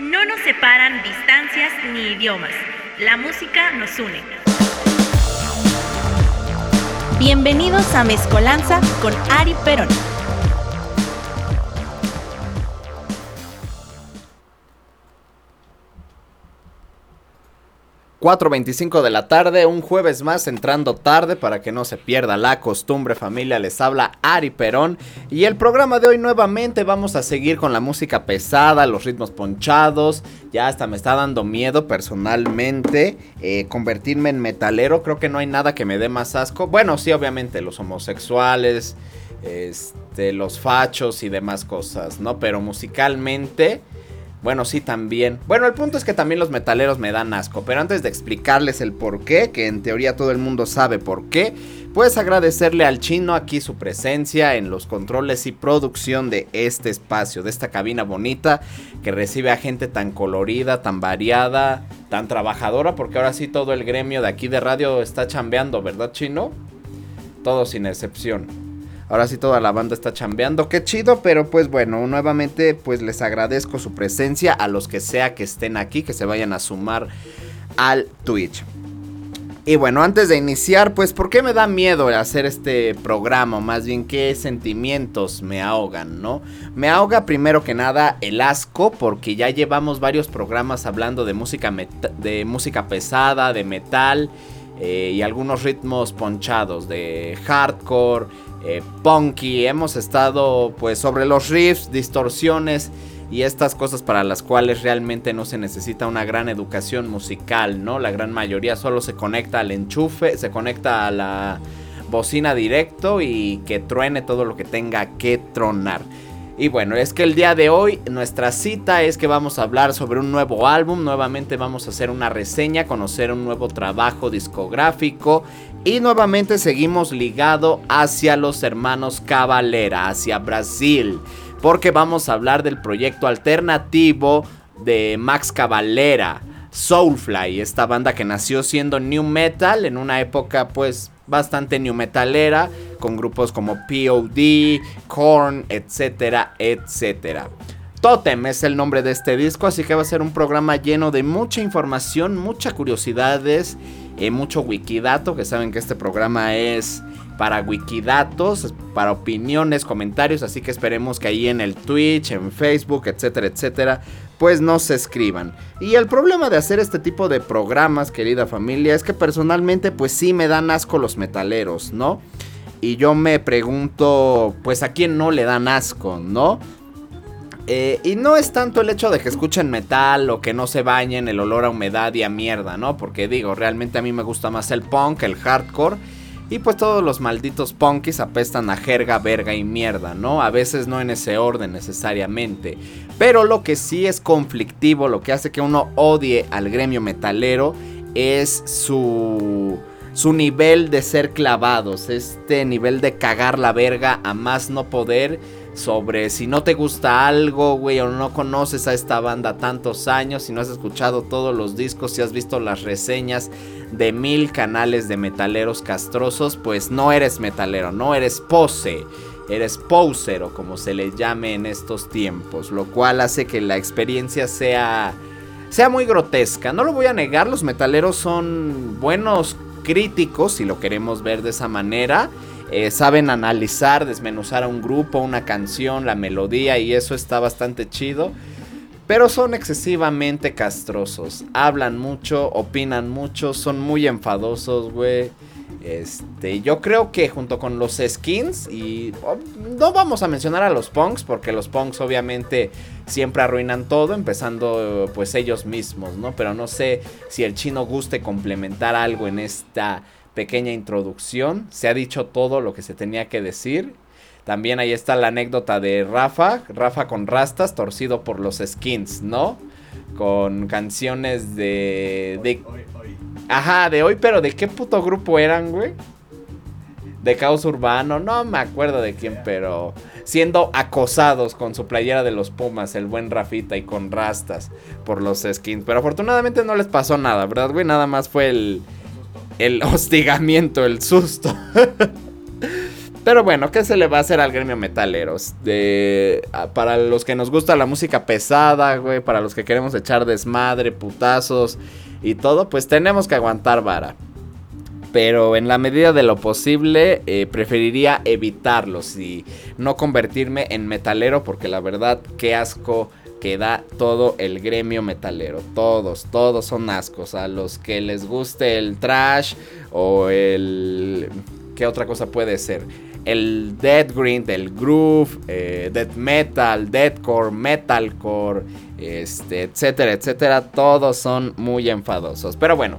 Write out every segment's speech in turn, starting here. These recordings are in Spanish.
No nos separan distancias ni idiomas. La música nos une. Bienvenidos a Mezcolanza con Ari Perón. 4.25 de la tarde, un jueves más entrando tarde para que no se pierda la costumbre familia, les habla Ari Perón y el programa de hoy nuevamente vamos a seguir con la música pesada, los ritmos ponchados, ya hasta me está dando miedo personalmente eh, convertirme en metalero, creo que no hay nada que me dé más asco, bueno sí obviamente los homosexuales, este, los fachos y demás cosas, ¿no? Pero musicalmente... Bueno, sí, también. Bueno, el punto es que también los metaleros me dan asco. Pero antes de explicarles el por qué, que en teoría todo el mundo sabe por qué, pues agradecerle al chino aquí su presencia en los controles y producción de este espacio, de esta cabina bonita que recibe a gente tan colorida, tan variada, tan trabajadora, porque ahora sí todo el gremio de aquí de radio está chambeando, ¿verdad, chino? Todo sin excepción. Ahora sí toda la banda está chambeando, qué chido, pero pues bueno, nuevamente pues les agradezco su presencia a los que sea que estén aquí, que se vayan a sumar al Twitch. Y bueno, antes de iniciar, pues ¿por qué me da miedo hacer este programa? más bien, ¿qué sentimientos me ahogan, no? Me ahoga primero que nada el asco, porque ya llevamos varios programas hablando de música, de música pesada, de metal eh, y algunos ritmos ponchados, de hardcore eh, punky, hemos estado pues sobre los riffs, distorsiones y estas cosas para las cuales realmente no se necesita una gran educación musical, ¿no? La gran mayoría solo se conecta al enchufe, se conecta a la bocina directo y que truene todo lo que tenga que tronar. Y bueno, es que el día de hoy nuestra cita es que vamos a hablar sobre un nuevo álbum, nuevamente vamos a hacer una reseña, conocer un nuevo trabajo discográfico y nuevamente seguimos ligado hacia los hermanos Cavalera, hacia Brasil, porque vamos a hablar del proyecto alternativo de Max Cavalera, Soulfly, esta banda que nació siendo new metal en una época pues bastante new metalera, con grupos como POD, Korn, etcétera, etcétera. Totem es el nombre de este disco, así que va a ser un programa lleno de mucha información, muchas curiosidades, eh, mucho wikidato, que saben que este programa es para wikidatos, para opiniones, comentarios, así que esperemos que ahí en el Twitch, en Facebook, etcétera, etcétera, pues nos escriban. Y el problema de hacer este tipo de programas, querida familia, es que personalmente pues sí me dan asco los metaleros, ¿no? Y yo me pregunto, pues a quién no le dan asco, ¿no? Eh, y no es tanto el hecho de que escuchen metal o que no se bañen el olor a humedad y a mierda, ¿no? Porque digo, realmente a mí me gusta más el punk, el hardcore. Y pues todos los malditos punkies apestan a jerga, verga y mierda, ¿no? A veces no en ese orden necesariamente. Pero lo que sí es conflictivo, lo que hace que uno odie al gremio metalero, es su su nivel de ser clavados, este nivel de cagar la verga a más no poder sobre si no te gusta algo, güey, o no conoces a esta banda tantos años, si no has escuchado todos los discos, si has visto las reseñas de mil canales de metaleros castrosos, pues no eres metalero, no eres pose. Eres poser o como se le llame en estos tiempos, lo cual hace que la experiencia sea sea muy grotesca. No lo voy a negar, los metaleros son buenos críticos si lo queremos ver de esa manera eh, saben analizar, desmenuzar a un grupo, una canción, la melodía y eso está bastante chido. Pero son excesivamente castrosos. Hablan mucho, opinan mucho, son muy enfadosos, güey. Este, yo creo que junto con los skins y oh, no vamos a mencionar a los punks porque los punks obviamente siempre arruinan todo, empezando pues ellos mismos, ¿no? Pero no sé si el chino guste complementar algo en esta pequeña introducción. Se ha dicho todo lo que se tenía que decir. También ahí está la anécdota de Rafa, Rafa con rastas, torcido por los skins, ¿no? Con canciones de... de... Ajá, de hoy, pero ¿de qué puto grupo eran, güey? De caos urbano, no me acuerdo de quién, pero siendo acosados con su playera de los Pumas, el buen Rafita y con rastas por los skins. Pero afortunadamente no les pasó nada, ¿verdad, güey? Nada más fue el, el hostigamiento, el susto. Pero bueno, ¿qué se le va a hacer al gremio metaleros? De, para los que nos gusta la música pesada, güey, para los que queremos echar desmadre, putazos y todo, pues tenemos que aguantar vara. Pero en la medida de lo posible, eh, preferiría evitarlos y no convertirme en metalero, porque la verdad, qué asco que da todo el gremio metalero. Todos, todos son ascos. A los que les guste el trash o el... ¿Qué otra cosa puede ser? El dead grind, el groove, eh, death metal, deathcore, metalcore, este, etcétera, etcétera. Todos son muy enfadosos. Pero bueno,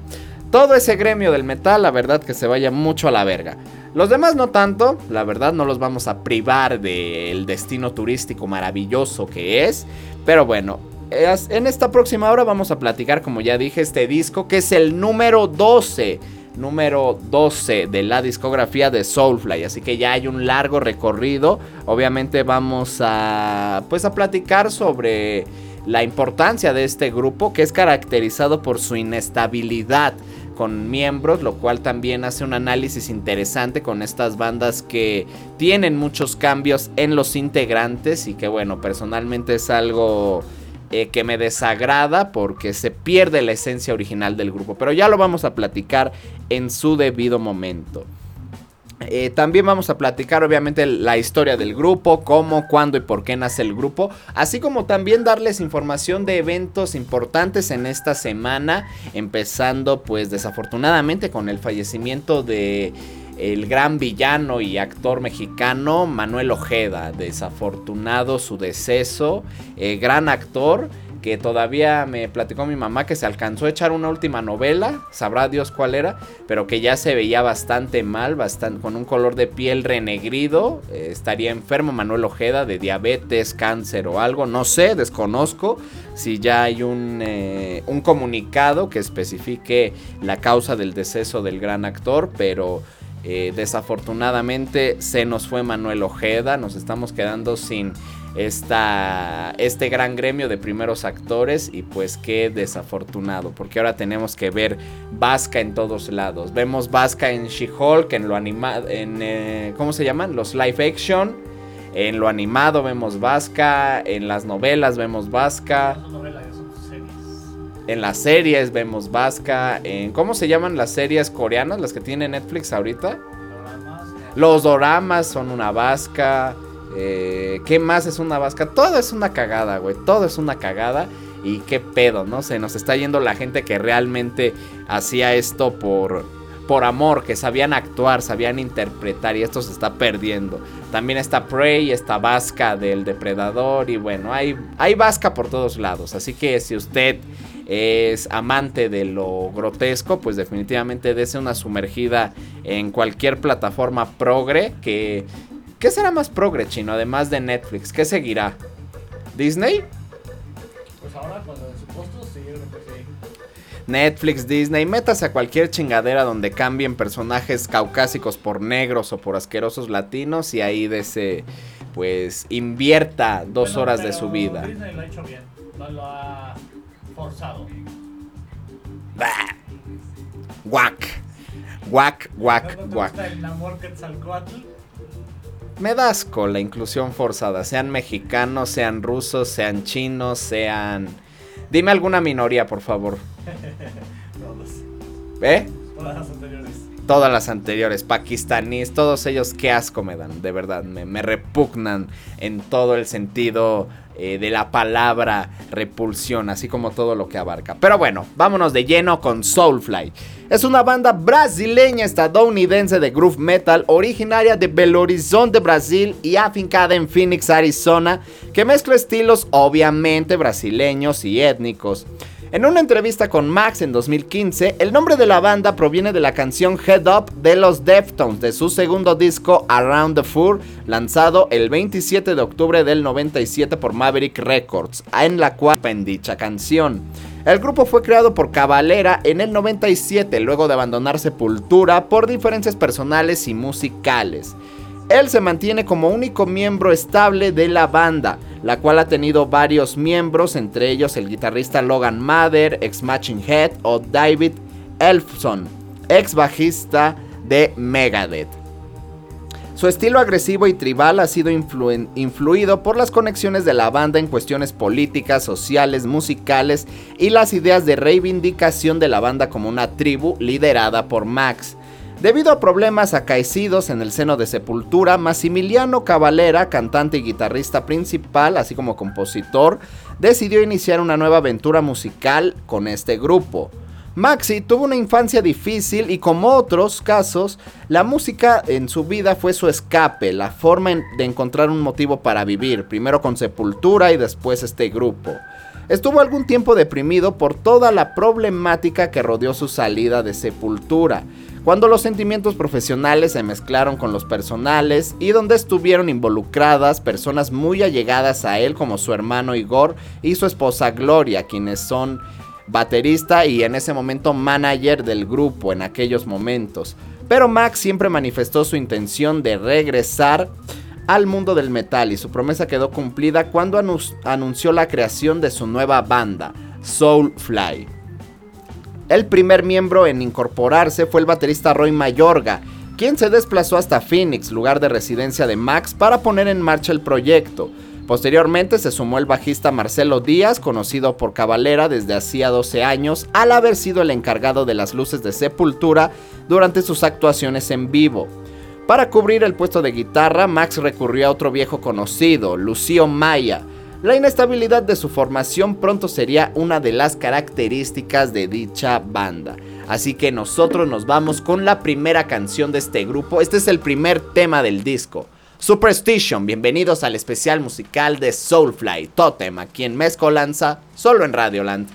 todo ese gremio del metal, la verdad que se vaya mucho a la verga. Los demás no tanto, la verdad no los vamos a privar del destino turístico maravilloso que es. Pero bueno, en esta próxima hora vamos a platicar, como ya dije, este disco que es el número 12. Número 12 de la discografía de Soulfly. Así que ya hay un largo recorrido. Obviamente vamos a. Pues a platicar sobre la importancia de este grupo. Que es caracterizado por su inestabilidad con miembros, lo cual también hace un análisis interesante con estas bandas que tienen muchos cambios en los integrantes y que bueno, personalmente es algo eh, que me desagrada porque se pierde la esencia original del grupo, pero ya lo vamos a platicar en su debido momento. Eh, también vamos a platicar obviamente la historia del grupo, cómo, cuándo y por qué nace el grupo, así como también darles información de eventos importantes en esta semana, empezando pues desafortunadamente con el fallecimiento de el gran villano y actor mexicano Manuel Ojeda, desafortunado su deceso, eh, gran actor que todavía me platicó mi mamá que se alcanzó a echar una última novela, sabrá Dios cuál era, pero que ya se veía bastante mal, bastante, con un color de piel renegrido, eh, estaría enfermo Manuel Ojeda de diabetes, cáncer o algo, no sé, desconozco si ya hay un, eh, un comunicado que especifique la causa del deceso del gran actor, pero... Eh, desafortunadamente se nos fue Manuel Ojeda, nos estamos quedando sin esta, este gran gremio de primeros actores y pues qué desafortunado, porque ahora tenemos que ver Vasca en todos lados. Vemos Vasca en She-Hulk, en lo animado, en, eh, ¿cómo se llaman? Los live action. En lo animado vemos Vasca, en las novelas vemos Vasca. En las series vemos Vasca, en ¿cómo se llaman las series coreanas, las que tiene Netflix ahorita? Los doramas son una Vasca. Eh, ¿Qué más es una vasca? Todo es una cagada, güey. Todo es una cagada. Y qué pedo, ¿no? Se nos está yendo la gente que realmente hacía esto por, por amor, que sabían actuar, sabían interpretar y esto se está perdiendo. También está Prey, está Vasca del Depredador y bueno, hay, hay Vasca por todos lados. Así que si usted es amante de lo grotesco, pues definitivamente dése una sumergida en cualquier plataforma progre que ¿Qué será más progre, chino? Además de Netflix, ¿qué seguirá? ¿Disney? Pues ahora cuando en su puesto sí, Netflix, Disney, métase a cualquier chingadera donde cambien personajes caucásicos por negros o por asquerosos latinos y ahí de ese, pues, invierta dos horas de su vida. Disney lo ha hecho bien, no lo ha forzado. Bah. Guac. Guac, guac, guac. el amor me das con la inclusión forzada, sean mexicanos, sean rusos, sean chinos, sean... Dime alguna minoría, por favor. ¿Eh? Todas las anteriores. Todas las anteriores, pakistaníes, todos ellos, qué asco me dan, de verdad, me, me repugnan en todo el sentido eh, de la palabra repulsión, así como todo lo que abarca. Pero bueno, vámonos de lleno con Soulfly. Es una banda brasileña estadounidense de groove metal originaria de Belo Horizonte, Brasil y afincada en Phoenix, Arizona, que mezcla estilos obviamente brasileños y étnicos. En una entrevista con Max en 2015, el nombre de la banda proviene de la canción Head Up de los Deftones de su segundo disco Around the Fur, lanzado el 27 de octubre del 97 por Maverick Records, en la cual en dicha canción. El grupo fue creado por Cavalera en el 97, luego de abandonar Sepultura por diferencias personales y musicales. Él se mantiene como único miembro estable de la banda, la cual ha tenido varios miembros, entre ellos el guitarrista Logan Mather, ex Matching Head, o David Elfson, ex bajista de Megadeth. Su estilo agresivo y tribal ha sido influido por las conexiones de la banda en cuestiones políticas, sociales, musicales y las ideas de reivindicación de la banda como una tribu liderada por Max. Debido a problemas acaecidos en el seno de Sepultura, Massimiliano Cavalera, cantante y guitarrista principal, así como compositor, decidió iniciar una nueva aventura musical con este grupo. Maxi tuvo una infancia difícil y como otros casos, la música en su vida fue su escape, la forma de encontrar un motivo para vivir, primero con Sepultura y después este grupo. Estuvo algún tiempo deprimido por toda la problemática que rodeó su salida de Sepultura, cuando los sentimientos profesionales se mezclaron con los personales y donde estuvieron involucradas personas muy allegadas a él como su hermano Igor y su esposa Gloria, quienes son baterista y en ese momento manager del grupo en aquellos momentos. Pero Max siempre manifestó su intención de regresar al mundo del metal y su promesa quedó cumplida cuando anunció la creación de su nueva banda, Soulfly. El primer miembro en incorporarse fue el baterista Roy Mayorga, quien se desplazó hasta Phoenix, lugar de residencia de Max, para poner en marcha el proyecto. Posteriormente se sumó el bajista Marcelo Díaz, conocido por Cabalera desde hacía 12 años, al haber sido el encargado de las luces de Sepultura durante sus actuaciones en vivo. Para cubrir el puesto de guitarra, Max recurrió a otro viejo conocido, Lucio Maya. La inestabilidad de su formación pronto sería una de las características de dicha banda. Así que nosotros nos vamos con la primera canción de este grupo. Este es el primer tema del disco. Superstition, bienvenidos al especial musical de Soulfly Totem, aquí en Mezcolanza, solo en Radioland.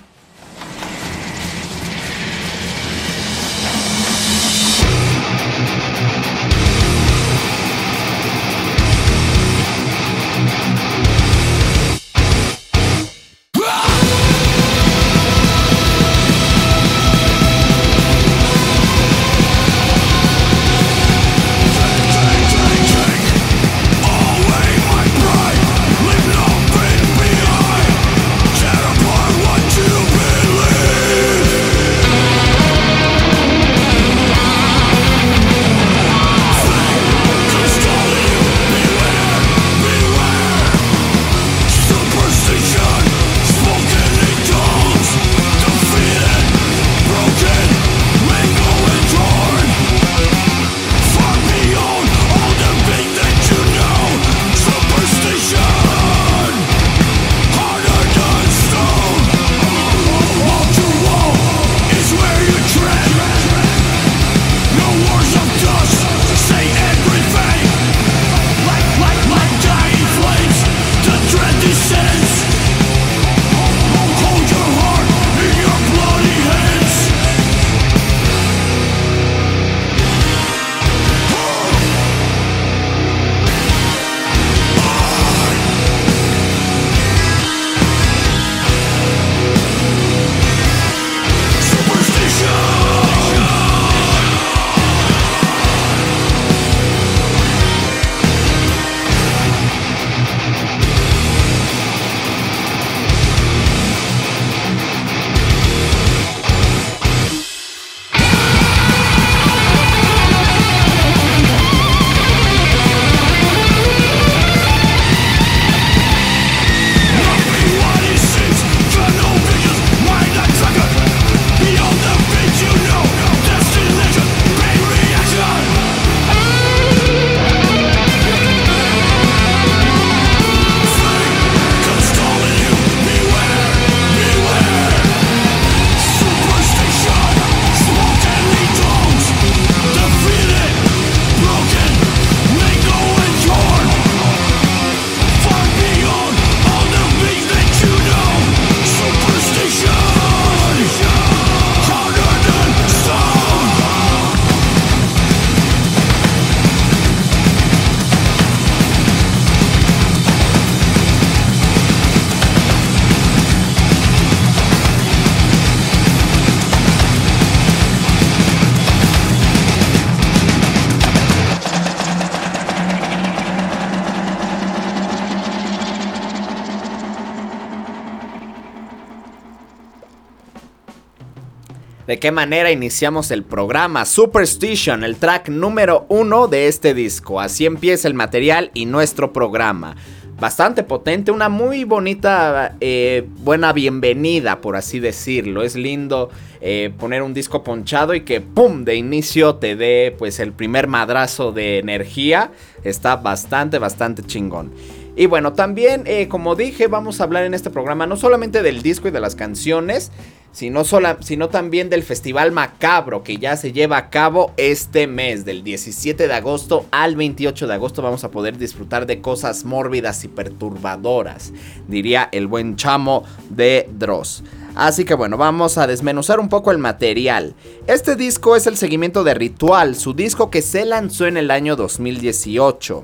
Qué manera iniciamos el programa. Superstition, el track número uno de este disco. Así empieza el material y nuestro programa. Bastante potente, una muy bonita, eh, buena bienvenida, por así decirlo. Es lindo eh, poner un disco ponchado y que ¡pum! de inicio te dé pues el primer madrazo de energía. Está bastante, bastante chingón. Y bueno, también, eh, como dije, vamos a hablar en este programa no solamente del disco y de las canciones, sino, sino también del Festival Macabro que ya se lleva a cabo este mes, del 17 de agosto al 28 de agosto. Vamos a poder disfrutar de cosas mórbidas y perturbadoras, diría el buen chamo de Dross. Así que bueno, vamos a desmenuzar un poco el material. Este disco es el seguimiento de Ritual, su disco que se lanzó en el año 2018.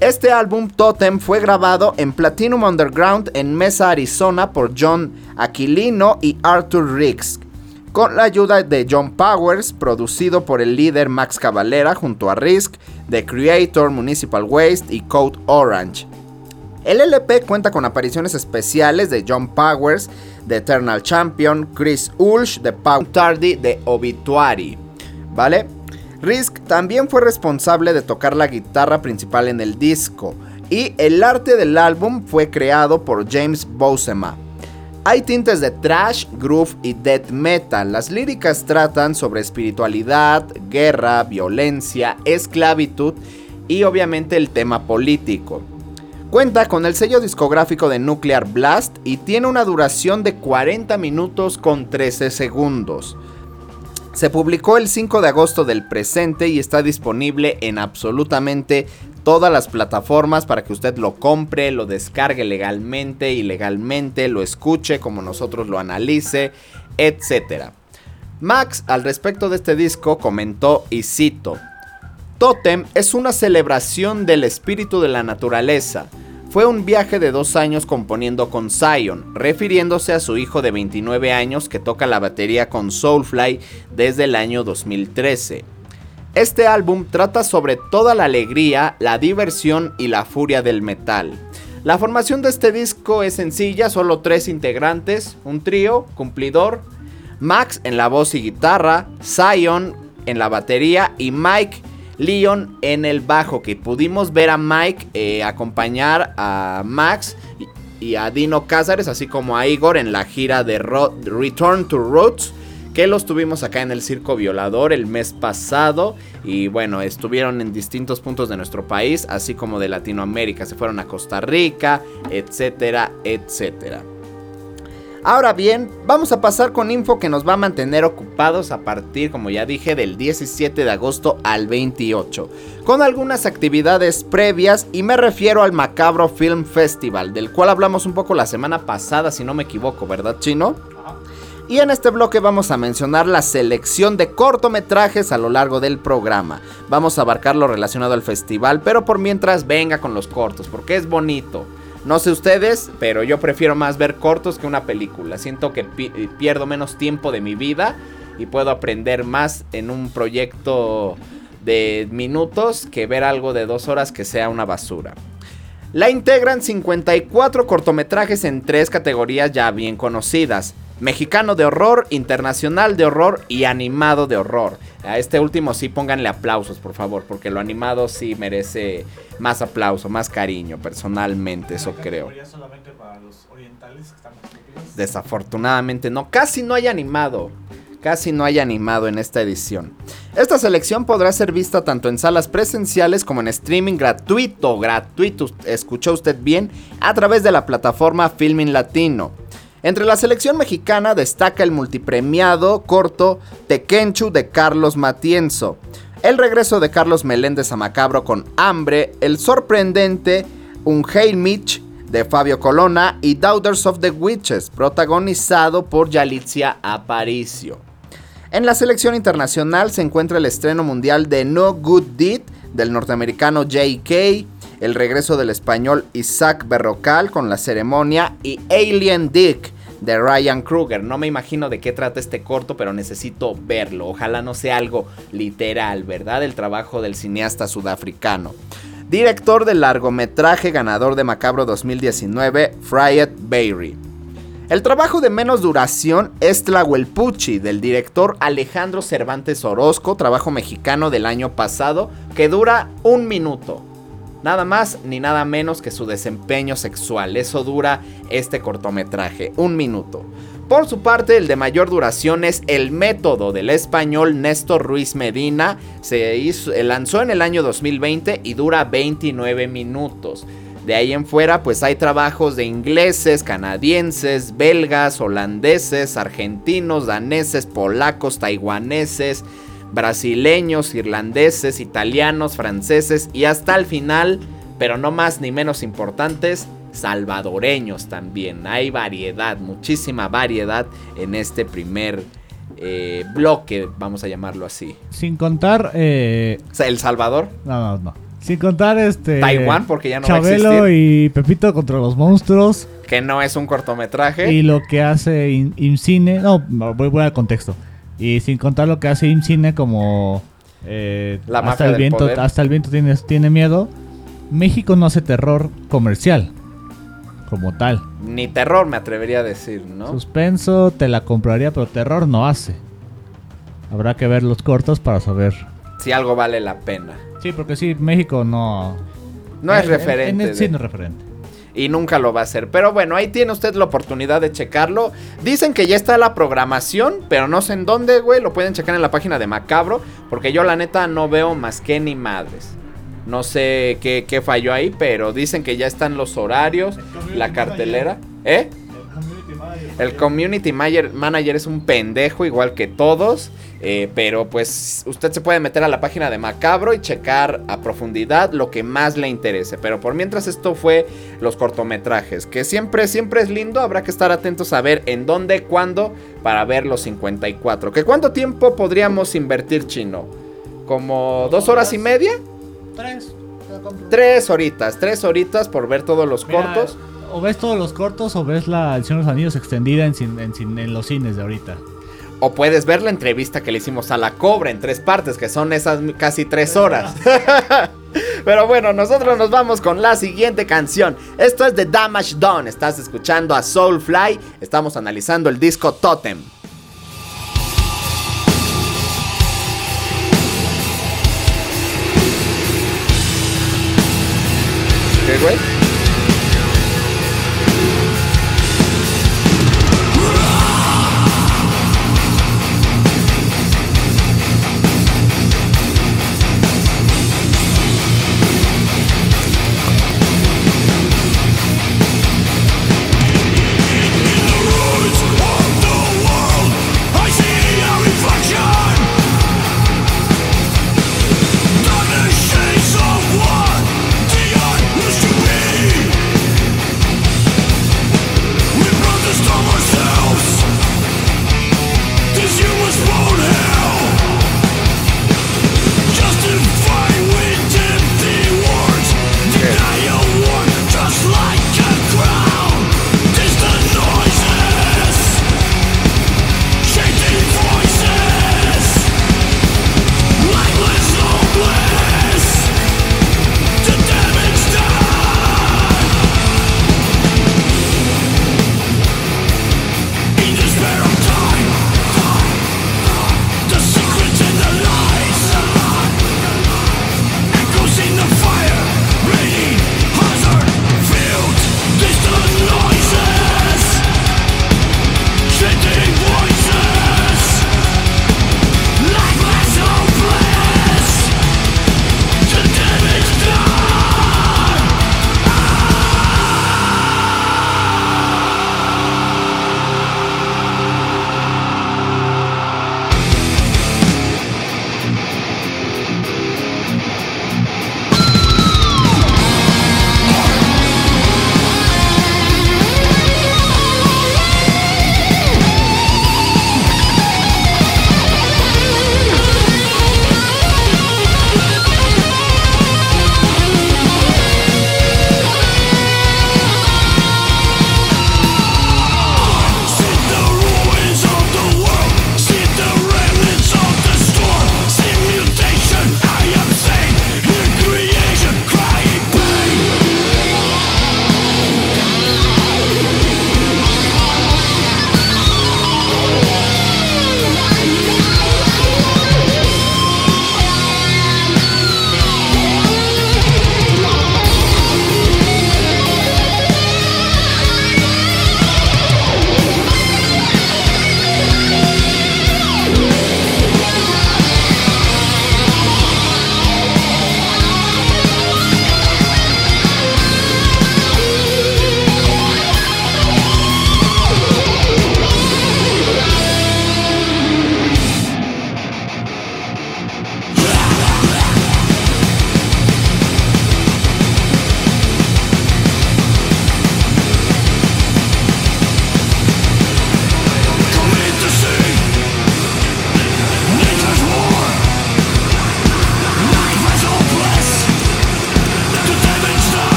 Este álbum Totem fue grabado en Platinum Underground en Mesa, Arizona por John Aquilino y Arthur Riggs, con la ayuda de John Powers, producido por el líder Max Cavalera junto a Risk, The Creator, Municipal Waste y Code Orange. El LP cuenta con apariciones especiales de John Powers, de Eternal Champion, Chris Ulsh, de Paul Tardy, de Obituary. ¿Vale? Risk también fue responsable de tocar la guitarra principal en el disco y el arte del álbum fue creado por James Bosema. Hay tintes de trash, groove y death metal. Las líricas tratan sobre espiritualidad, guerra, violencia, esclavitud y obviamente el tema político. Cuenta con el sello discográfico de Nuclear Blast y tiene una duración de 40 minutos con 13 segundos. Se publicó el 5 de agosto del presente y está disponible en absolutamente todas las plataformas para que usted lo compre, lo descargue legalmente, y legalmente, lo escuche como nosotros lo analice, etc. Max al respecto de este disco comentó y cito, Totem es una celebración del espíritu de la naturaleza, fue un viaje de dos años componiendo con Zion, refiriéndose a su hijo de 29 años que toca la batería con Soulfly desde el año 2013. Este álbum trata sobre toda la alegría, la diversión y la furia del metal. La formación de este disco es sencilla, solo tres integrantes, un trío, cumplidor, Max en la voz y guitarra, Zion en la batería y Mike Leon en el bajo, que pudimos ver a Mike eh, acompañar a Max y, a Dino Cázares, así como a Igor en la gira de Return to Roots, que los tuvimos acá en el Circo Violador el mes pasado. Y bueno, estuvieron en distintos puntos de nuestro país, así como de Latinoamérica. Se fueron a Costa Rica, etcétera, etcétera. Ahora bien, vamos a pasar con info que nos va a mantener ocupados a partir, como ya dije, del 17 de agosto al 28, con algunas actividades previas y me refiero al Macabro Film Festival, del cual hablamos un poco la semana pasada, si no me equivoco, ¿verdad, Chino? Y en este bloque vamos a mencionar la selección de cortometrajes a lo largo del programa. Vamos a abarcar lo relacionado al festival, pero por mientras venga con los cortos, porque es bonito. No sé ustedes, pero yo prefiero más ver cortos que una película. Siento que pierdo menos tiempo de mi vida y puedo aprender más en un proyecto de minutos que ver algo de dos horas que sea una basura. La integran 54 cortometrajes en tres categorías ya bien conocidas mexicano de horror, internacional de horror y animado de horror. A este último sí pónganle aplausos, por favor, porque lo animado sí merece más aplauso, más cariño, personalmente, eso creo. Desafortunadamente no, casi no hay animado. Casi no hay animado en esta edición. Esta selección podrá ser vista tanto en salas presenciales como en streaming gratuito, gratuito, escuchó usted bien, a través de la plataforma Filming Latino. Entre la selección mexicana destaca el multipremiado corto Tequenchu de Carlos Matienzo, el regreso de Carlos Meléndez a Macabro con Hambre, el sorprendente Un Hail Mitch de Fabio Colonna y Daughters of the Witches, protagonizado por Yalitza Aparicio. En la selección internacional se encuentra el estreno mundial de No Good Deed del norteamericano J.K., el regreso del español Isaac Berrocal con la ceremonia y Alien Dick de Ryan Kruger. No me imagino de qué trata este corto, pero necesito verlo. Ojalá no sea algo literal, ¿verdad? El trabajo del cineasta sudafricano. Director del largometraje ganador de Macabro 2019, Fryet Berry. El trabajo de menos duración es Tlahuelpuchi, del director Alejandro Cervantes Orozco, trabajo mexicano del año pasado, que dura un minuto. Nada más ni nada menos que su desempeño sexual. Eso dura este cortometraje, un minuto. Por su parte, el de mayor duración es El Método del español Néstor Ruiz Medina. Se hizo, lanzó en el año 2020 y dura 29 minutos. De ahí en fuera, pues hay trabajos de ingleses, canadienses, belgas, holandeses, argentinos, daneses, polacos, taiwaneses, brasileños, irlandeses, italianos, franceses y hasta el final, pero no más ni menos importantes, salvadoreños también. Hay variedad, muchísima variedad en este primer eh, bloque, vamos a llamarlo así. Sin contar... Eh... ¿El Salvador? No, no, no. Sin contar este. Taiwán, porque ya no Chabelo va a y Pepito contra los monstruos. Que no es un cortometraje. Y lo que hace IMCINE. No, voy, voy al contexto. Y sin contar lo que hace IMCINE como. Eh, La hasta el viento, poder. hasta el viento tiene, tiene miedo. México no hace terror comercial. Como tal. Ni terror me atrevería a decir, ¿no? Suspenso te la compraría, pero terror no hace. Habrá que ver los cortos para saber. Si algo vale la pena. Sí, porque sí, México no. No es referente. En, sí, no es referente. Y nunca lo va a hacer. Pero bueno, ahí tiene usted la oportunidad de checarlo. Dicen que ya está la programación, pero no sé en dónde, güey. Lo pueden checar en la página de Macabro. Porque yo, la neta, no veo más que ni madres. No sé qué, qué falló ahí, pero dicen que ya están los horarios, la cartelera. ¿Eh? El community manager, es un pendejo igual que todos. Eh, pero pues usted se puede meter a la página de Macabro y checar a profundidad lo que más le interese. Pero por mientras esto fue los cortometrajes, que siempre, siempre es lindo. Habrá que estar atentos a ver en dónde, cuándo, para ver los 54. ¿Que cuánto tiempo podríamos invertir, chino? ¿Como dos horas y media? Tres. Tres horitas, tres horitas por ver todos los Mira, cortos. O ves todos los cortos o ves la El Señor de los Anillos extendida en, los cines de ahorita. O puedes ver la entrevista que le hicimos a la Cobra en tres partes, que son esas casi tres horas. Pero bueno, nosotros nos vamos con la siguiente canción. Esto es de Damage Done. Estás escuchando a Soulfly. Estamos analizando el disco Totem. ¿Qué, güey?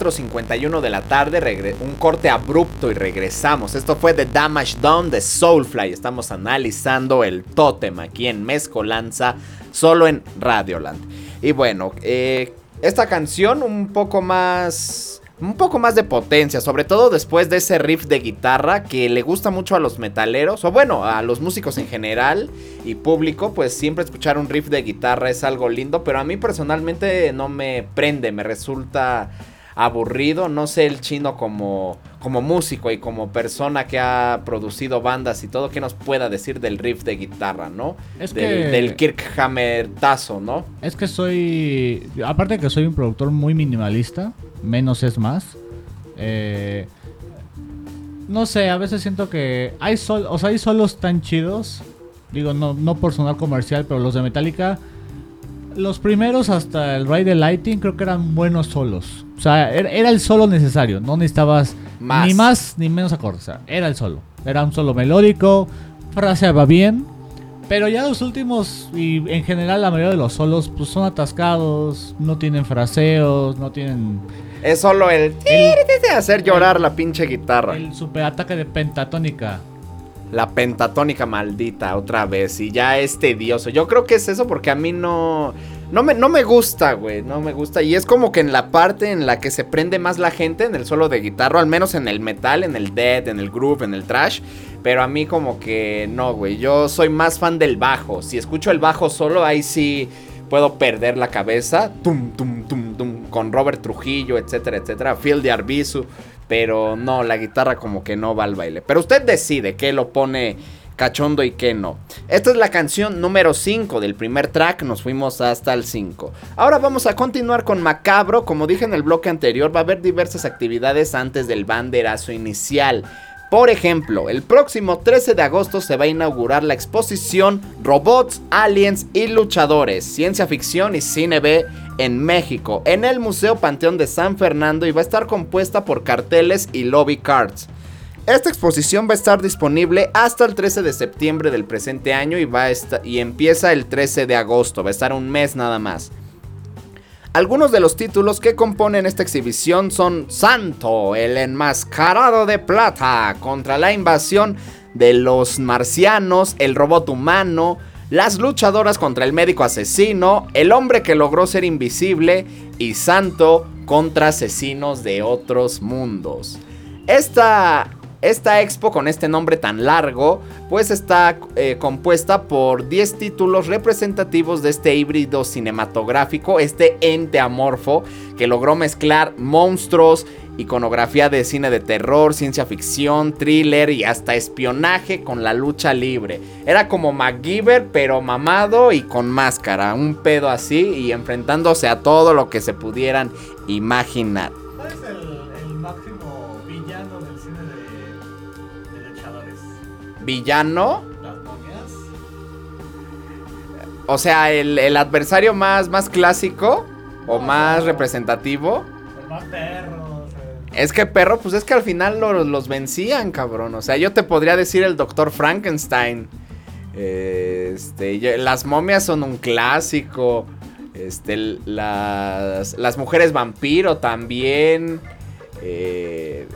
4.51 de la tarde, un corte abrupto y regresamos. Esto fue The Damage Done de Soulfly. Estamos analizando el tótem aquí en Mezcolanza, solo en Radioland. Y bueno, eh, esta canción un poco más... Un poco más de potencia, sobre todo después de ese riff de guitarra que le gusta mucho a los metaleros, o bueno, a los músicos en general y público, pues siempre escuchar un riff de guitarra es algo lindo, pero a mí personalmente no me prende, me resulta aburrido, no sé el chino como, como músico y como persona que ha producido bandas y todo, que nos pueda decir del riff de guitarra, ¿no? Es del, que- del tazo, ¿no? Es que soy. Aparte de que soy un productor muy minimalista, menos es más. eh, no sé, a veces siento que hay sol, o sea, hay solos tan chidos. Digo, no, no por sonar comercial, pero los de Metallica. Los primeros hasta el Ride the Lighting creo que eran buenos solos. O sea, era, era el solo necesario. No necesitabas Más. ni más ni menos acordes. O sea, era el solo. Era un solo melódico. Fraseaba bien. Pero ya los últimos, y en general la mayoría de los solos, pues son atascados, no tienen fraseos, no tienen Es solo el... El- de hacer llorar la pinche guitarra. el super ataque de pentatónica. La pentatónica maldita otra vez y ya es tedioso. Yo creo que es eso porque a mí no no me, no me gusta, güey, no me gusta y es como que en la parte en la que se prende más la gente en el solo de guitarra, al menos en el metal, en el death, en el groove, en el trash, pero a mí como que no, güey. Yo soy más fan del bajo. Si escucho el bajo solo ahí sí puedo perder la cabeza. Tum tum tum tum con Robert Trujillo, etcétera, etcétera. Phil de Arbizu. Pero no, la guitarra como que no va al baile. Pero usted decide qué lo pone cachondo y qué no. Esta es la canción número 5 del primer track, nos fuimos hasta el 5. Ahora vamos a continuar con Macabro, como dije en el bloque anterior, va a haber diversas actividades antes del banderazo inicial. Por ejemplo, el próximo 13 de agosto se va a inaugurar la exposición Robots, Aliens y Luchadores, Ciencia Ficción y Cine B en México, en el Museo Panteón de San Fernando y va a estar compuesta por carteles y lobby cards. Esta exposición va a estar disponible hasta el 13 de septiembre del presente año y, va y empieza el 13 de agosto, va a estar un mes nada más. Algunos de los títulos que componen esta exhibición son Santo, el enmascarado de plata, contra la invasión de los marcianos, el robot humano, las luchadoras contra el médico asesino, el hombre que logró ser invisible y Santo contra asesinos de otros mundos. Esta, esta expo con este nombre tan largo, pues está eh, compuesta por 10 títulos representativos de este híbrido cinematográfico, este ente amorfo que logró mezclar monstruos, iconografía de cine de terror, ciencia ficción, thriller y hasta espionaje con la lucha libre. Era como MacGyver, pero mamado y con máscara, un pedo así y enfrentándose a todo lo que se pudieran imaginar. ¿Cuál es el, Villano, ¿Las momias? o sea, el, el adversario más, más clásico o más representativo. Los más perros. Es que perro, pues es que al final lo- los vencían, cabrón. O sea, yo te podría decir el doctor Frankenstein. Eh, Este, yo- las momias son un clásico. Este, las, las mujeres vampiro también. Eh,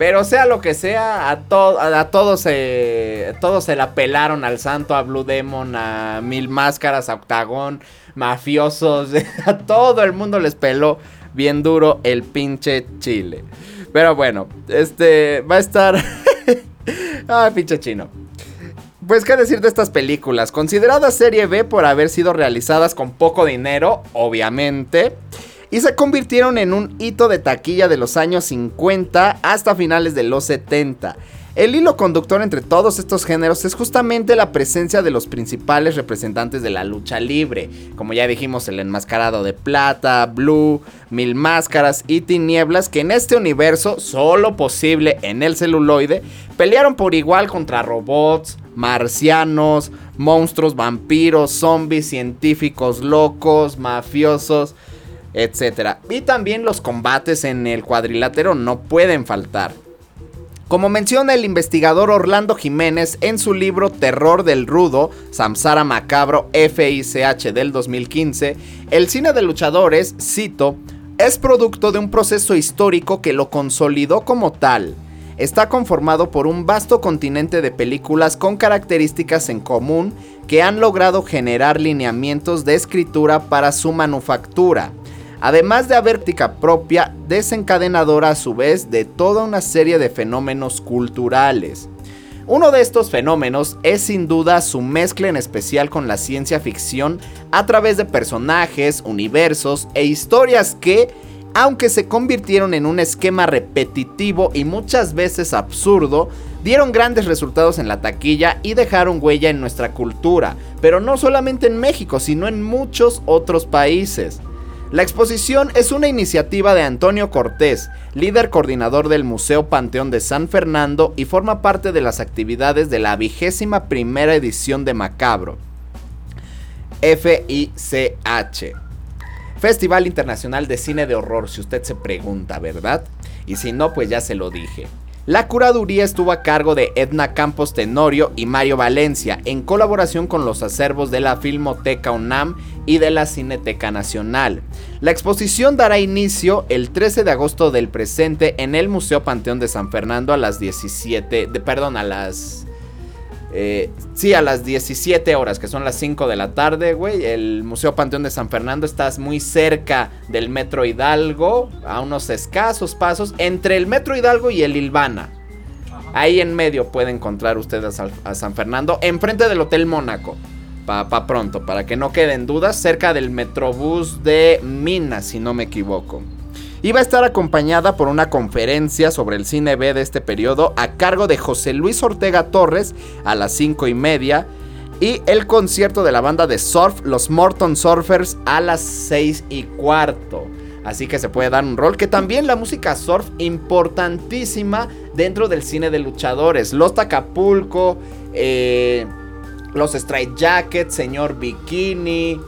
pero sea lo que sea, a, a, todos se, todos se la pelaron al santo, a Blue Demon, a Mil Máscaras, a Octagón, mafiosos, a todo el mundo les peló bien duro el pinche chile. Pero bueno, este va a estar... ah, pinche chino. Pues qué decir de estas películas, consideradas serie B por haber sido realizadas con poco dinero, obviamente, y se convirtieron en un hito de taquilla de los años 50 hasta finales de los 70. El hilo conductor entre todos estos géneros es justamente la presencia de los principales representantes de la lucha libre, como ya dijimos el enmascarado de plata, Blue, Mil Máscaras y Tinieblas, que en este universo, solo posible en el celuloide, pelearon por igual contra robots, marcianos, monstruos, vampiros, zombies, científicos locos, mafiosos, etc. Y también los combates en el cuadrilátero no pueden faltar. Como menciona el investigador Orlando Jiménez en su libro Terror del Rudo, Samsara Macabro FICH del 2015, el cine de luchadores, cito, es producto de un proceso histórico que lo consolidó como tal. Está conformado por un vasto continente de películas con características en común que han logrado generar lineamientos de escritura para su manufactura, además de vertica propia desencadenadora a su vez de toda una serie de fenómenos culturales. Uno de estos fenómenos es sin duda su mezcla en especial con la ciencia ficción a través de personajes, universos e historias que, aunque se convirtieron en un esquema repetitivo y muchas veces absurdo, dieron grandes resultados en la taquilla y dejaron huella en nuestra cultura, pero no solamente en México, sino en muchos otros países. La exposición es una iniciativa de Antonio Cortés, líder coordinador del Museo Panteón de San Fernando y forma parte de las actividades de la vigésima primera edición de Macabro. FICH. Festival Internacional de Cine de Horror, si usted se pregunta, ¿verdad? Y si no, pues ya se lo dije. La curaduría estuvo a cargo de Edna Campos Tenorio y Mario Valencia, en colaboración con los acervos de la Filmoteca UNAM y de la Cineteca Nacional. La exposición dará inicio el 13 de agosto del presente en el Museo Panteón de San Fernando a las 17, de, perdón, a las eh, sí, a las 17 horas, que son las 5 de la tarde, güey. El Museo Panteón de San Fernando está muy cerca del Metro Hidalgo, a unos escasos pasos, entre el Metro Hidalgo y el Ilvana. Ahí en medio puede encontrar ustedes a, a San Fernando, enfrente del Hotel Mónaco. Pa, pa pronto, para que no queden dudas, cerca del Metrobús de Minas, si no me equivoco. Iba a estar acompañada por una conferencia sobre el cine B de este periodo a cargo de José Luis Ortega Torres a las 5 y media y el concierto de la banda de surf, los Morton Surfers, a las 6 y cuarto. Así que se puede dar un rol que también la música surf importantísima dentro del cine de luchadores. Los Tacapulco, eh, los Straight Jackets, Señor Bikini,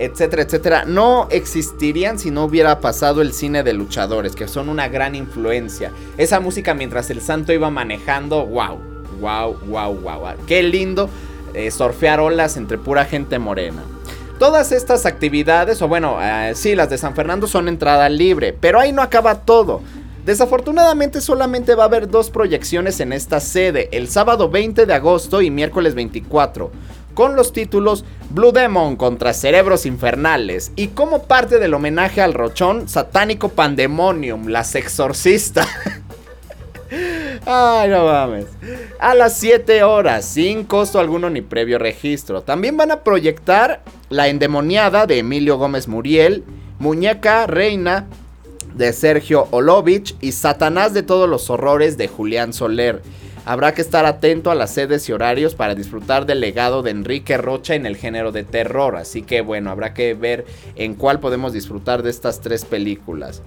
etcétera, etcétera, no existirían si no hubiera pasado el cine de luchadores, que son una gran influencia. Esa música mientras el santo iba manejando, wow, wow, wow, wow. Qué lindo eh, surfear olas entre pura gente morena. Todas estas actividades, o bueno, eh, sí, las de San Fernando son entrada libre, pero ahí no acaba todo. Desafortunadamente solamente va a haber dos proyecciones en esta sede, el sábado 20 de agosto y miércoles 24 con los títulos Blue Demon contra Cerebros Infernales y como parte del homenaje al rochón Satánico Pandemonium, las exorcista. Ay, no mames. A las 7 horas, sin costo alguno ni previo registro. También van a proyectar La endemoniada de Emilio Gómez Muriel, Muñeca Reina de Sergio Olovich y Satanás de todos los horrores de Julián Soler. Habrá que estar atento a las sedes y horarios para disfrutar del legado de Enrique Rocha en el género de terror. Así que bueno, habrá que ver en cuál podemos disfrutar de estas tres películas.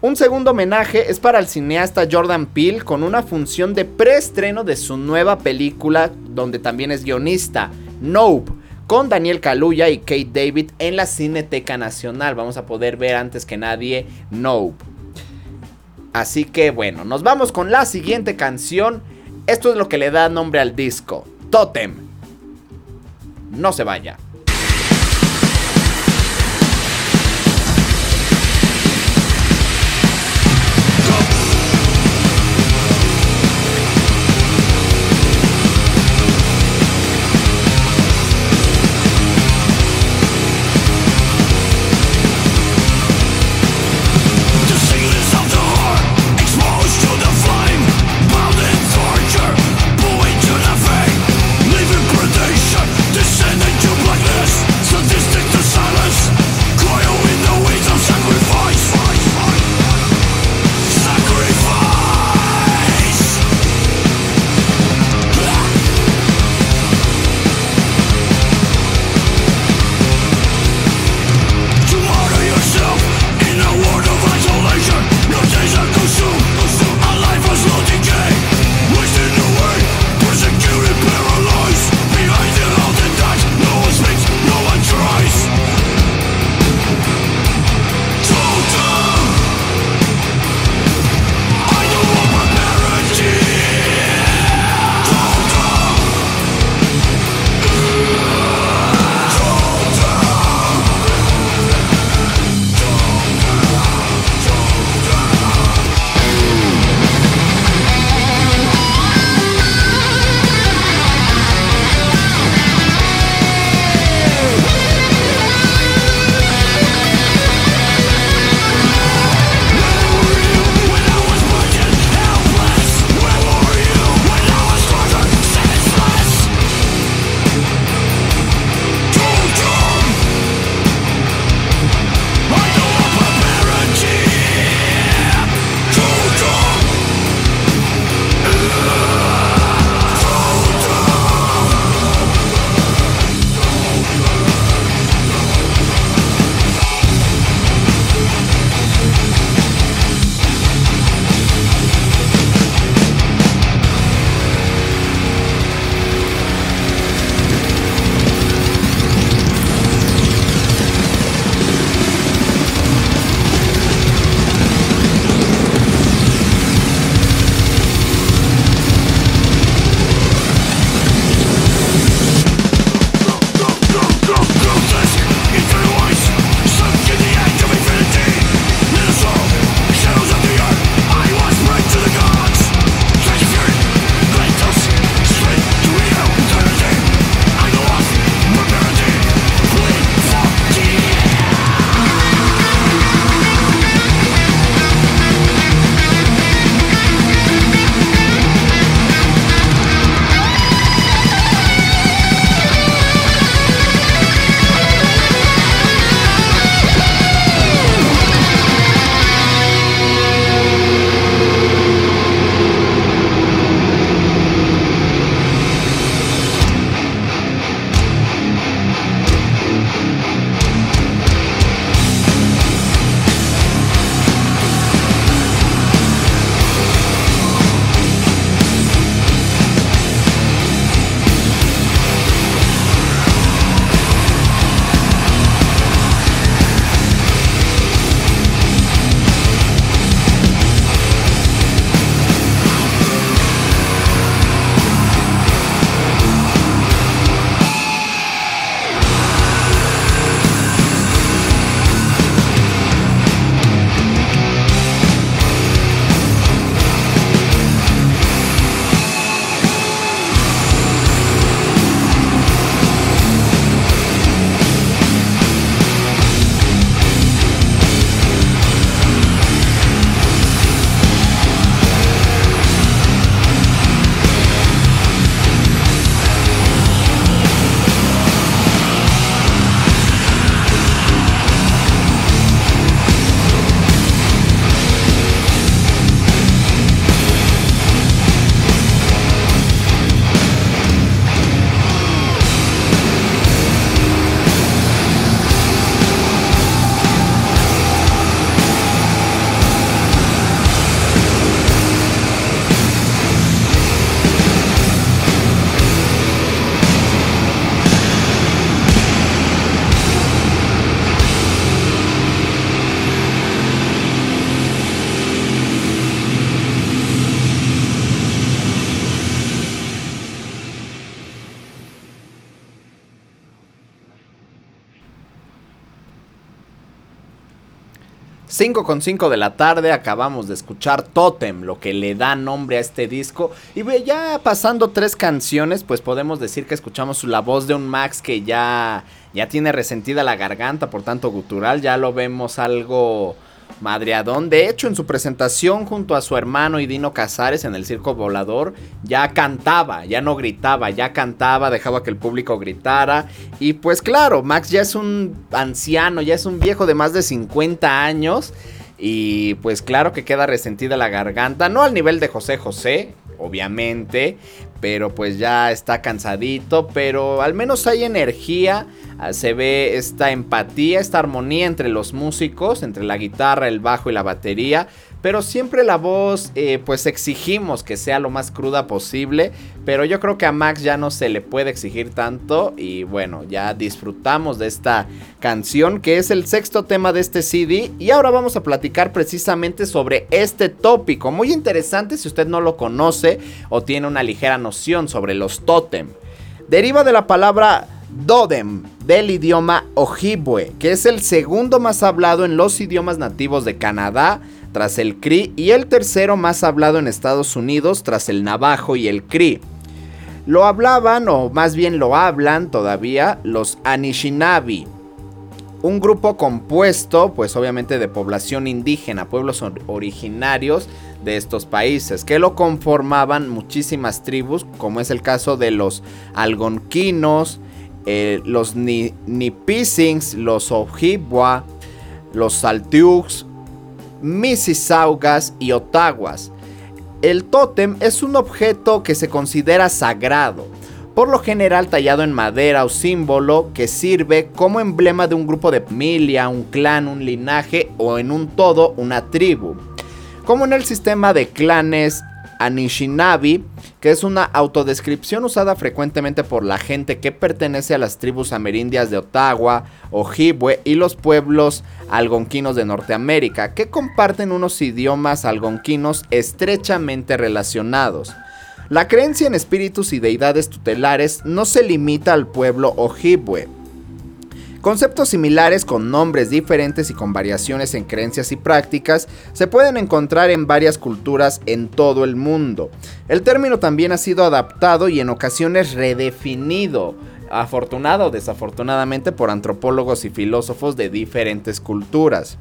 Un segundo homenaje es para el cineasta Jordan Peele con una función de preestreno de su nueva película donde también es guionista, Nope, con Daniel Kaluuya y Kate David en la Cineteca Nacional. Vamos a poder ver antes que nadie Nope. Así que bueno, nos vamos con la siguiente canción. Esto es lo que le da nombre al disco, Totem. No se vaya. 5 con 5 de la tarde acabamos de escuchar Totem, lo que le da nombre a este disco. Y ya pasando tres canciones, pues podemos decir que escuchamos la voz de un Max que ya, ya tiene resentida la garganta por tanto gutural. Ya lo vemos algo madreadón. De hecho, en su presentación junto a su hermano y Dino Casares en el Circo Volador, ya cantaba, ya no gritaba, ya cantaba, dejaba que el público gritara. Y pues claro, Max ya es un anciano, ya es un viejo de más de 50 años. Y pues claro que queda resentida la garganta, no al nivel de José José, obviamente, pero pues ya está cansadito, pero al menos hay energía, ah, se ve esta empatía, esta armonía entre los músicos, entre la guitarra, el bajo y la batería, pero siempre la voz, eh, pues exigimos que sea lo más cruda posible. Pero yo creo que a Max ya no se le puede exigir tanto. Y bueno, ya disfrutamos de esta canción que es el sexto tema de este CD. Y ahora vamos a platicar precisamente sobre este tópico. Muy interesante si usted no lo conoce o tiene una ligera noción sobre los tótem. Deriva de la palabra Dodem del idioma Ojibwe, que es el segundo más hablado en los idiomas nativos de Canadá, tras el Cree, y el tercero más hablado en Estados Unidos, tras el Navajo y el Cree. Lo hablaban, o más bien lo hablan todavía, los Anishinaabe. Un grupo compuesto, pues obviamente de población indígena, pueblos originarios de estos países, que lo conformaban muchísimas tribus, como es el caso de los algonquinos, eh, los Nipissings, los Ojibwa, los Saltiux, Mississaugas y Ottawas. El tótem es un objeto que se considera sagrado, por lo general tallado en madera o símbolo que sirve como emblema de un grupo de familia, un clan, un linaje o en un todo una tribu. Como en el sistema de clanes Anishinaabe, que es una autodescripción usada frecuentemente por la gente que pertenece a las tribus amerindias de Ottawa, Ojibwe y los pueblos algonquinos de Norteamérica, que comparten unos idiomas algonquinos estrechamente relacionados. La creencia en espíritus y deidades tutelares no se limita al pueblo Ojibwe, Conceptos similares con nombres diferentes y con variaciones en creencias y prácticas se pueden encontrar en varias culturas en todo el mundo. El término también ha sido adaptado y en ocasiones redefinido, afortunado o desafortunadamente por antropólogos y filósofos de diferentes culturas.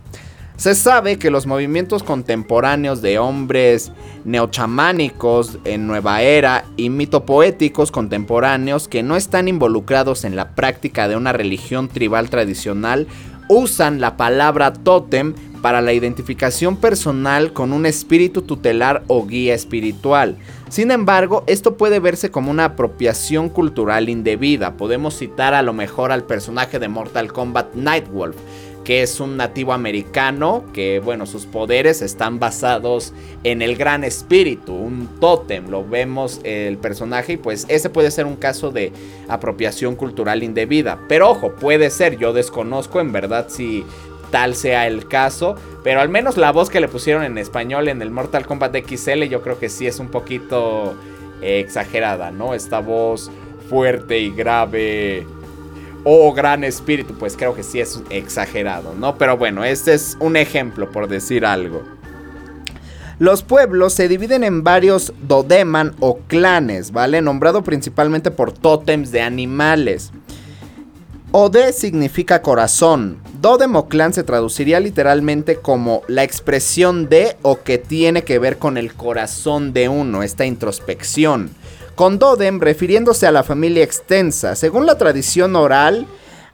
Se sabe que los movimientos contemporáneos de hombres neochamánicos en Nueva Era y mitopoéticos contemporáneos que no están involucrados en la práctica de una religión tribal tradicional usan la palabra tótem para la identificación personal con un espíritu tutelar o guía espiritual. Sin embargo, esto puede verse como una apropiación cultural indebida. Podemos citar a lo mejor al personaje de Mortal Kombat Nightwolf, que es un nativo americano, que bueno, sus poderes están basados en el gran espíritu, un tótem, lo vemos el personaje y pues ese puede ser un caso de apropiación cultural indebida. Pero ojo, puede ser, yo desconozco en verdad si tal sea el caso, pero al menos la voz que le pusieron en español en el Mortal Kombat XL yo creo que sí es un poquito eh, exagerada, ¿no? Esta voz fuerte y grave oh gran espíritu, pues creo que sí es exagerado, ¿no? Pero bueno, este es un ejemplo por decir algo. Los pueblos se dividen en varios dodeman o clanes, ¿vale? Nombrado principalmente por tótems de animales. Ode significa corazón. Dodem o clan se traduciría literalmente como la expresión de o que tiene que ver con el corazón de uno, esta introspección con Dodem refiriéndose a la familia extensa. Según la tradición oral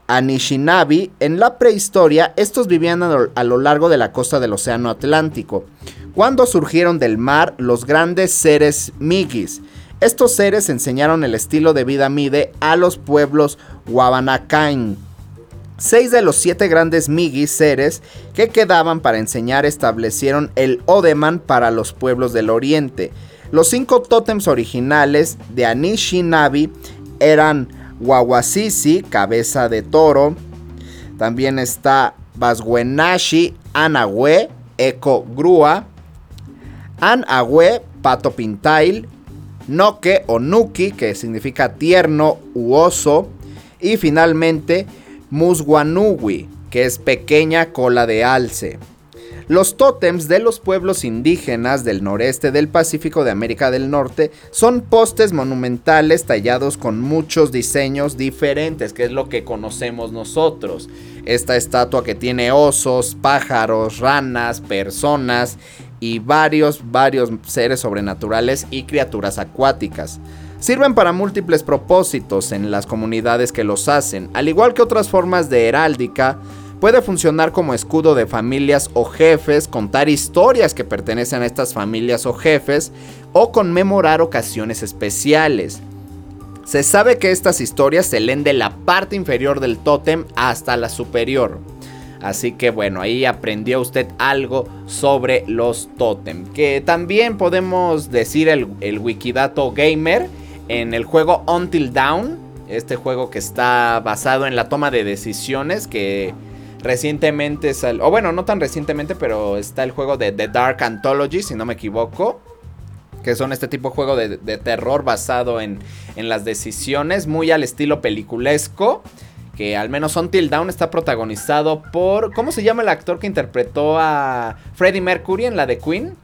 Anishinaabe, en la prehistoria estos vivían a lo largo de la costa del Océano Atlántico, cuando surgieron del mar los grandes seres Migis. Estos seres enseñaron el estilo de vida Mide a los pueblos Wabanakain. Seis de los siete grandes Migis seres que quedaban para enseñar establecieron el Odeman para los pueblos del oriente. Los cinco tótems originales de Anishinaabe eran Wawasisi, cabeza de toro. También está Baswenashi, Anahue, eco grúa. Anahue, pato pintail. Noke o Nuki, que significa tierno u oso. Y finalmente Muswanugui, que es pequeña cola de alce. Los tótems de los pueblos indígenas del noreste del Pacífico de América del Norte son postes monumentales tallados con muchos diseños diferentes, que es lo que conocemos nosotros. Esta estatua que tiene osos, pájaros, ranas, personas y varios, varios seres sobrenaturales y criaturas acuáticas. Sirven para múltiples propósitos en las comunidades que los hacen, al igual que otras formas de heráldica, puede funcionar como escudo de familias o jefes, contar historias que pertenecen a estas familias o jefes, o conmemorar ocasiones especiales. Se sabe que estas historias se leen de la parte inferior del tótem hasta la superior. Así que bueno, ahí aprendió usted algo sobre los tótem. Que también podemos decir el, el Wikidato Gamer en el juego Until Dawn. Este juego que está basado en la toma de decisiones que recientemente salió, o bueno, no tan recientemente, pero está el juego de The Dark Anthology, si no me equivoco. Que son este tipo de juego de, de terror basado en, en las decisiones, muy al estilo peliculesco. Que al menos Until Dawn está protagonizado por. ¿Cómo se llama el actor que interpretó a Freddie Mercury en la de Queen?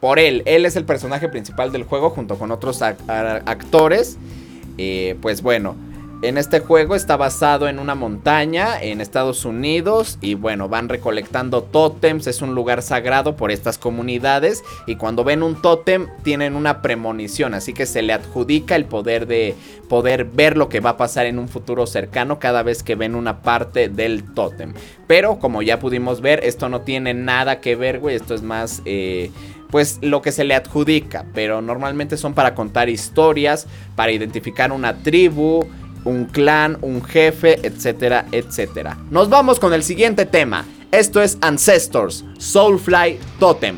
por él. Él es el personaje principal del juego junto con otros ac actores. Eh, pues bueno, en este juego está basado en una montaña en Estados Unidos y bueno, van recolectando tótems, es un lugar sagrado por estas comunidades y cuando ven un tótem tienen una premonición, así que se le adjudica el poder de poder ver lo que va a pasar en un futuro cercano cada vez que ven una parte del tótem. Pero como ya pudimos ver, esto no tiene nada que ver, güey, esto es más... Eh, pues lo que se le adjudica, pero normalmente son para contar historias, para identificar una tribu, un clan, un jefe, etcétera, etcétera. Nos vamos con el siguiente tema. Esto es Ancestors, Soulfly Totem.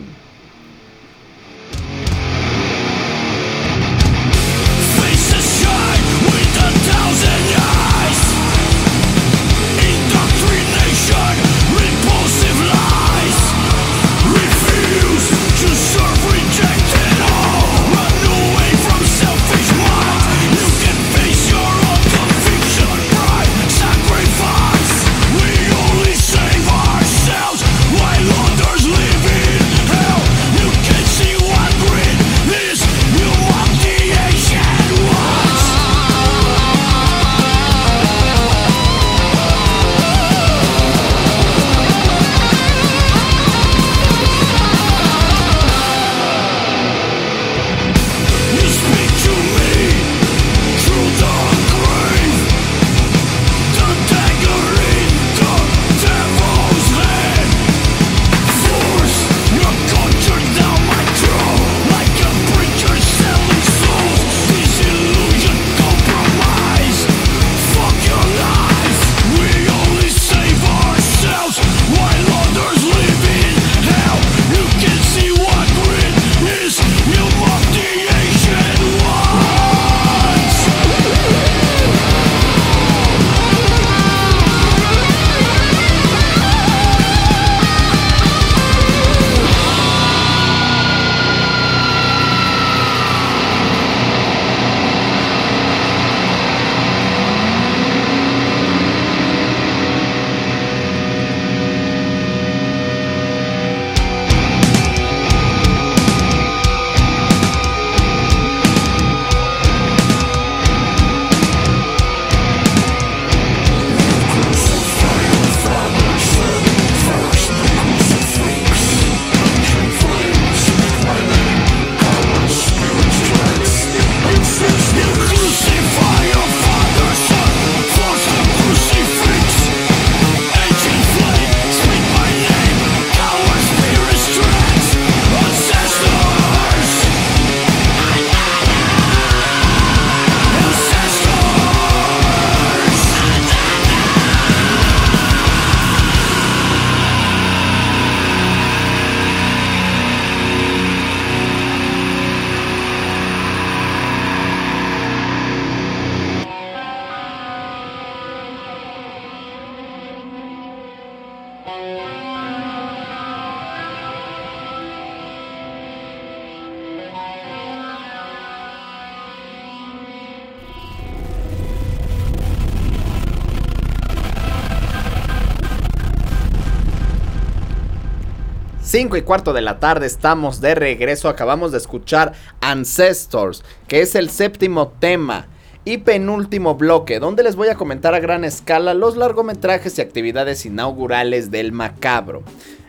5 y cuarto de la tarde estamos de regreso. Acabamos de escuchar Ancestors, que es el séptimo tema y penúltimo bloque, donde les voy a comentar a gran escala los largometrajes y actividades inaugurales del Macabro.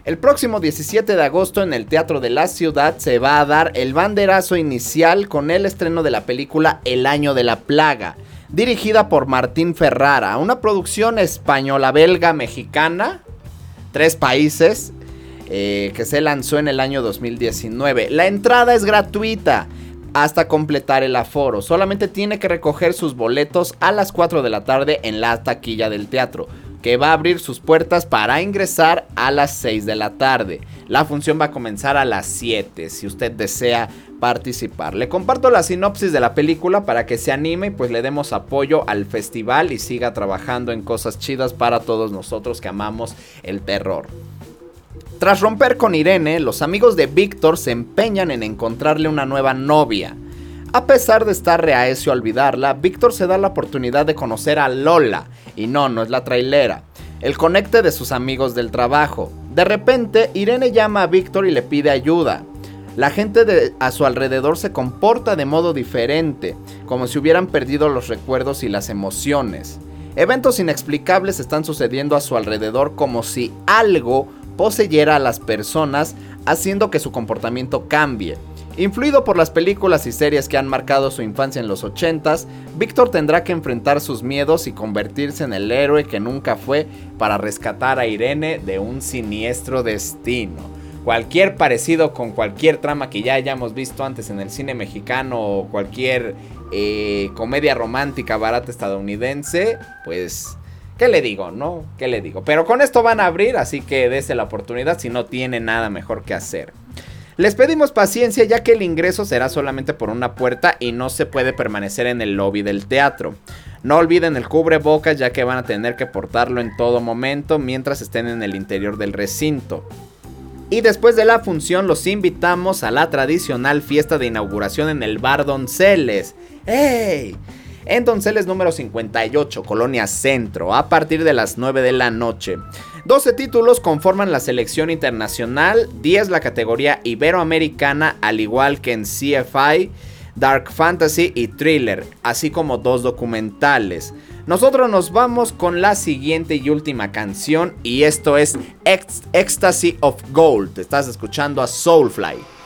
El próximo 17 de agosto en el Teatro de la Ciudad se va a dar el banderazo inicial con el estreno de la película El Año de la Plaga, dirigida por Martín Ferrara, una producción española, belga, mexicana, tres países, eh, que se lanzó en el año 2019. La entrada es gratuita hasta completar el aforo. Solamente tiene que recoger sus boletos a las 4 de la tarde en la taquilla del teatro, que va a abrir sus puertas para ingresar a las 6 de la tarde. La función va a comenzar a las 7 si usted desea participar. Le comparto la sinopsis de la película para que se anime y pues le demos apoyo al festival y siga trabajando en cosas chidas para todos nosotros que amamos el terror. Tras romper con Irene, los amigos de Víctor se empeñan en encontrarle una nueva novia. A pesar de estar reacio a olvidarla, Víctor se da la oportunidad de conocer a Lola, y no, no es la trailera, el conecte de sus amigos del trabajo. De repente, Irene llama a Víctor y le pide ayuda. La gente de, a su alrededor se comporta de modo diferente, como si hubieran perdido los recuerdos y las emociones. Eventos inexplicables están sucediendo a su alrededor como si algo poseyera a las personas, haciendo que su comportamiento cambie. Influido por las películas y series que han marcado su infancia en los 80s, Víctor tendrá que enfrentar sus miedos y convertirse en el héroe que nunca fue para rescatar a Irene de un siniestro destino. Cualquier parecido con cualquier trama que ya hayamos visto antes en el cine mexicano o cualquier eh, comedia romántica barata estadounidense, pues ¿Qué le digo, no? ¿Qué le digo? Pero con esto van a abrir, así que dése la oportunidad si no tiene nada mejor que hacer. Les pedimos paciencia ya que el ingreso será solamente por una puerta y no se puede permanecer en el lobby del teatro. No olviden el cubrebocas ya que van a tener que portarlo en todo momento mientras estén en el interior del recinto. Y después de la función los invitamos a la tradicional fiesta de inauguración en el Bar Donceles. ¡Ey! En Donceles número 58, Colonia Centro, a partir de las 9 de la noche. 12 títulos conforman la selección internacional, 10 la categoría iberoamericana, al igual que en CFI, Dark Fantasy y Thriller, así como dos documentales. Nosotros nos vamos con la siguiente y última canción y esto es Ecstasy of Gold. Estás escuchando a Soulfly.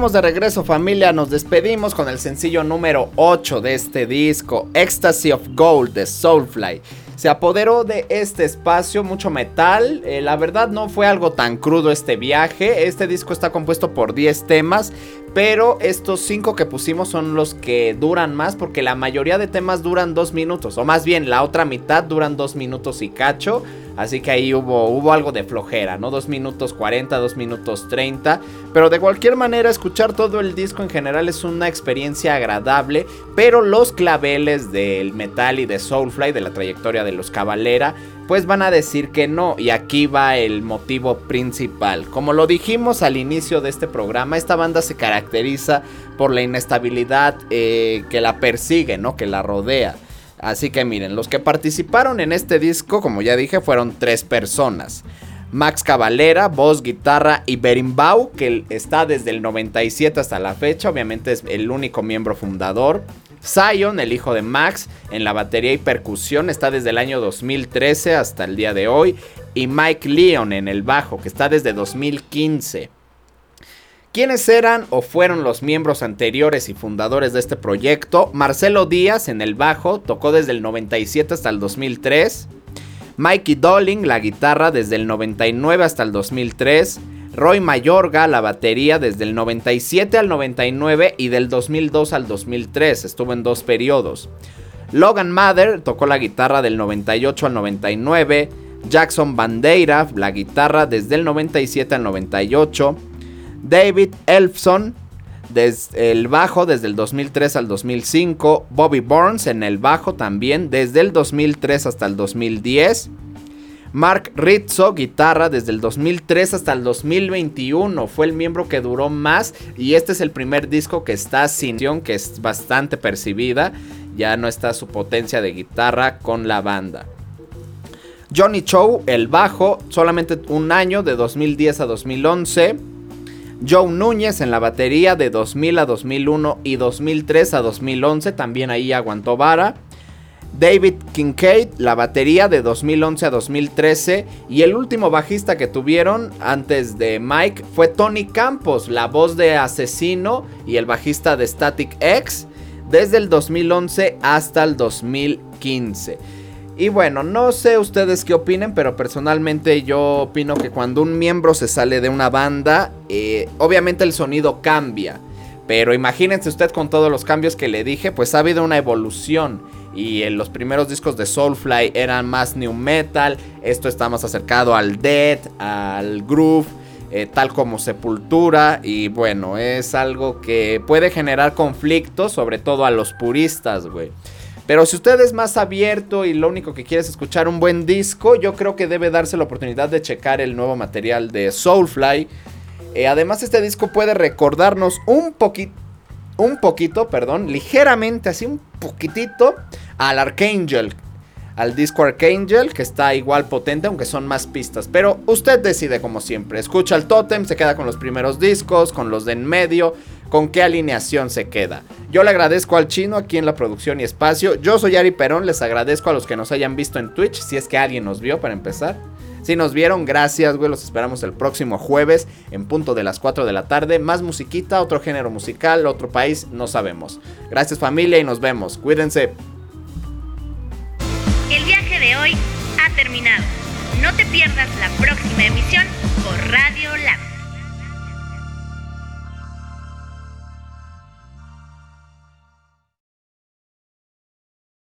De regreso familia, nos despedimos con el sencillo número 8 de este disco, Ecstasy of Gold de Soulfly. Se apoderó de este espacio mucho metal, eh, la verdad no fue algo tan crudo este viaje, este disco está compuesto por 10 temas, pero estos 5 que pusimos son los que duran más porque la mayoría de temas duran 2 minutos, o más bien la otra mitad duran 2 minutos y cacho. Así que ahí hubo, algo de flojera, ¿no? 2 minutos 40, 2 minutos 30. Pero de cualquier manera, escuchar todo el disco en general es una experiencia agradable. Pero los claveles del metal y de Soulfly, de la trayectoria de los Cabalera, pues van a decir que no. Y aquí va el motivo principal. Como lo dijimos al inicio de este programa, esta banda se caracteriza por la inestabilidad eh, que la persigue, ¿no? Que la rodea. Así que miren, los que participaron en este disco, como ya dije, fueron tres personas. Max Cavalera, voz, guitarra y Berimbau, que está desde el 97 hasta la fecha, obviamente es el único miembro fundador. Zion, el hijo de Max, en la batería y percusión, está desde el año 2013 hasta el día de hoy. Y Mike Leon en el bajo, que está desde 2015. ¿Quiénes eran o fueron los miembros anteriores y fundadores de este proyecto? Marcelo Díaz en el bajo, tocó desde el 97 hasta el 2003. Mikey Dolling, la guitarra, desde el 99 hasta el 2003. Roy Mayorga, la batería, desde el 97 al 99 y del 2002 al 2003. Estuvo en dos periodos. Logan Mather tocó la guitarra del 98 al 99. Jackson Bandeira, la guitarra desde el 97 al 98. David Elfson desde el bajo desde el 2003 al 2005, Bobby Burns en el bajo también desde el 2003 hasta el 2010. Mark Rizzo, guitarra desde el 2003 hasta el 2021. Fue el miembro que duró más. Y este es el primer disco que está sin que es bastante percibida. Ya no está su potencia de guitarra con la banda. Johnny Chow, el bajo, solamente un año de 2010 a 2011. Joe Núñez en la batería de 2000 a 2001 y 2003 a 2011, también ahí aguantó vara. David Kincaid, la batería de 2011 a 2013. Y el último bajista que tuvieron antes de Mike fue Tony Campos, la voz de Asesino y el bajista de Static X, desde el 2011 hasta el 2015. Y bueno, no sé ustedes qué opinen, pero personalmente yo opino que cuando un miembro se sale de una banda, eh, obviamente el sonido cambia. Pero imagínense usted con todos los cambios que le dije, pues ha habido una evolución. Y los primeros discos de Soulfly eran más new metal. Esto está más acercado al death, al groove, eh, tal como Sepultura. Y bueno, es algo que puede generar conflictos, sobre todo a los puristas, güey. Pero si usted es más abierto y lo único que quiere es escuchar un buen disco, yo creo que debe darse la oportunidad de checar el nuevo material de Soulfly. Eh, además, este disco puede recordarnos un poquito, un poquito, perdón, ligeramente, así un poquitito, al Archangel. Al disco Archangel, que está igual potente, aunque son más pistas. Pero usted decide como siempre. Escucha el Totem, se queda con los primeros discos, con los de en medio con qué alineación se queda. Yo le agradezco al chino aquí en la producción y espacio. Yo soy Ari Perón, les agradezco a los que nos hayan visto en Twitch, si es que alguien nos vio para empezar. Si nos vieron, gracias, güey. Los esperamos el próximo jueves en punto de las 4 de la tarde. Más musiquita, otro género musical, otro país, no sabemos. Gracias familia y nos vemos. Cuídense. El viaje de hoy ha terminado. No te pierdas la próxima emisión por Radio Lab.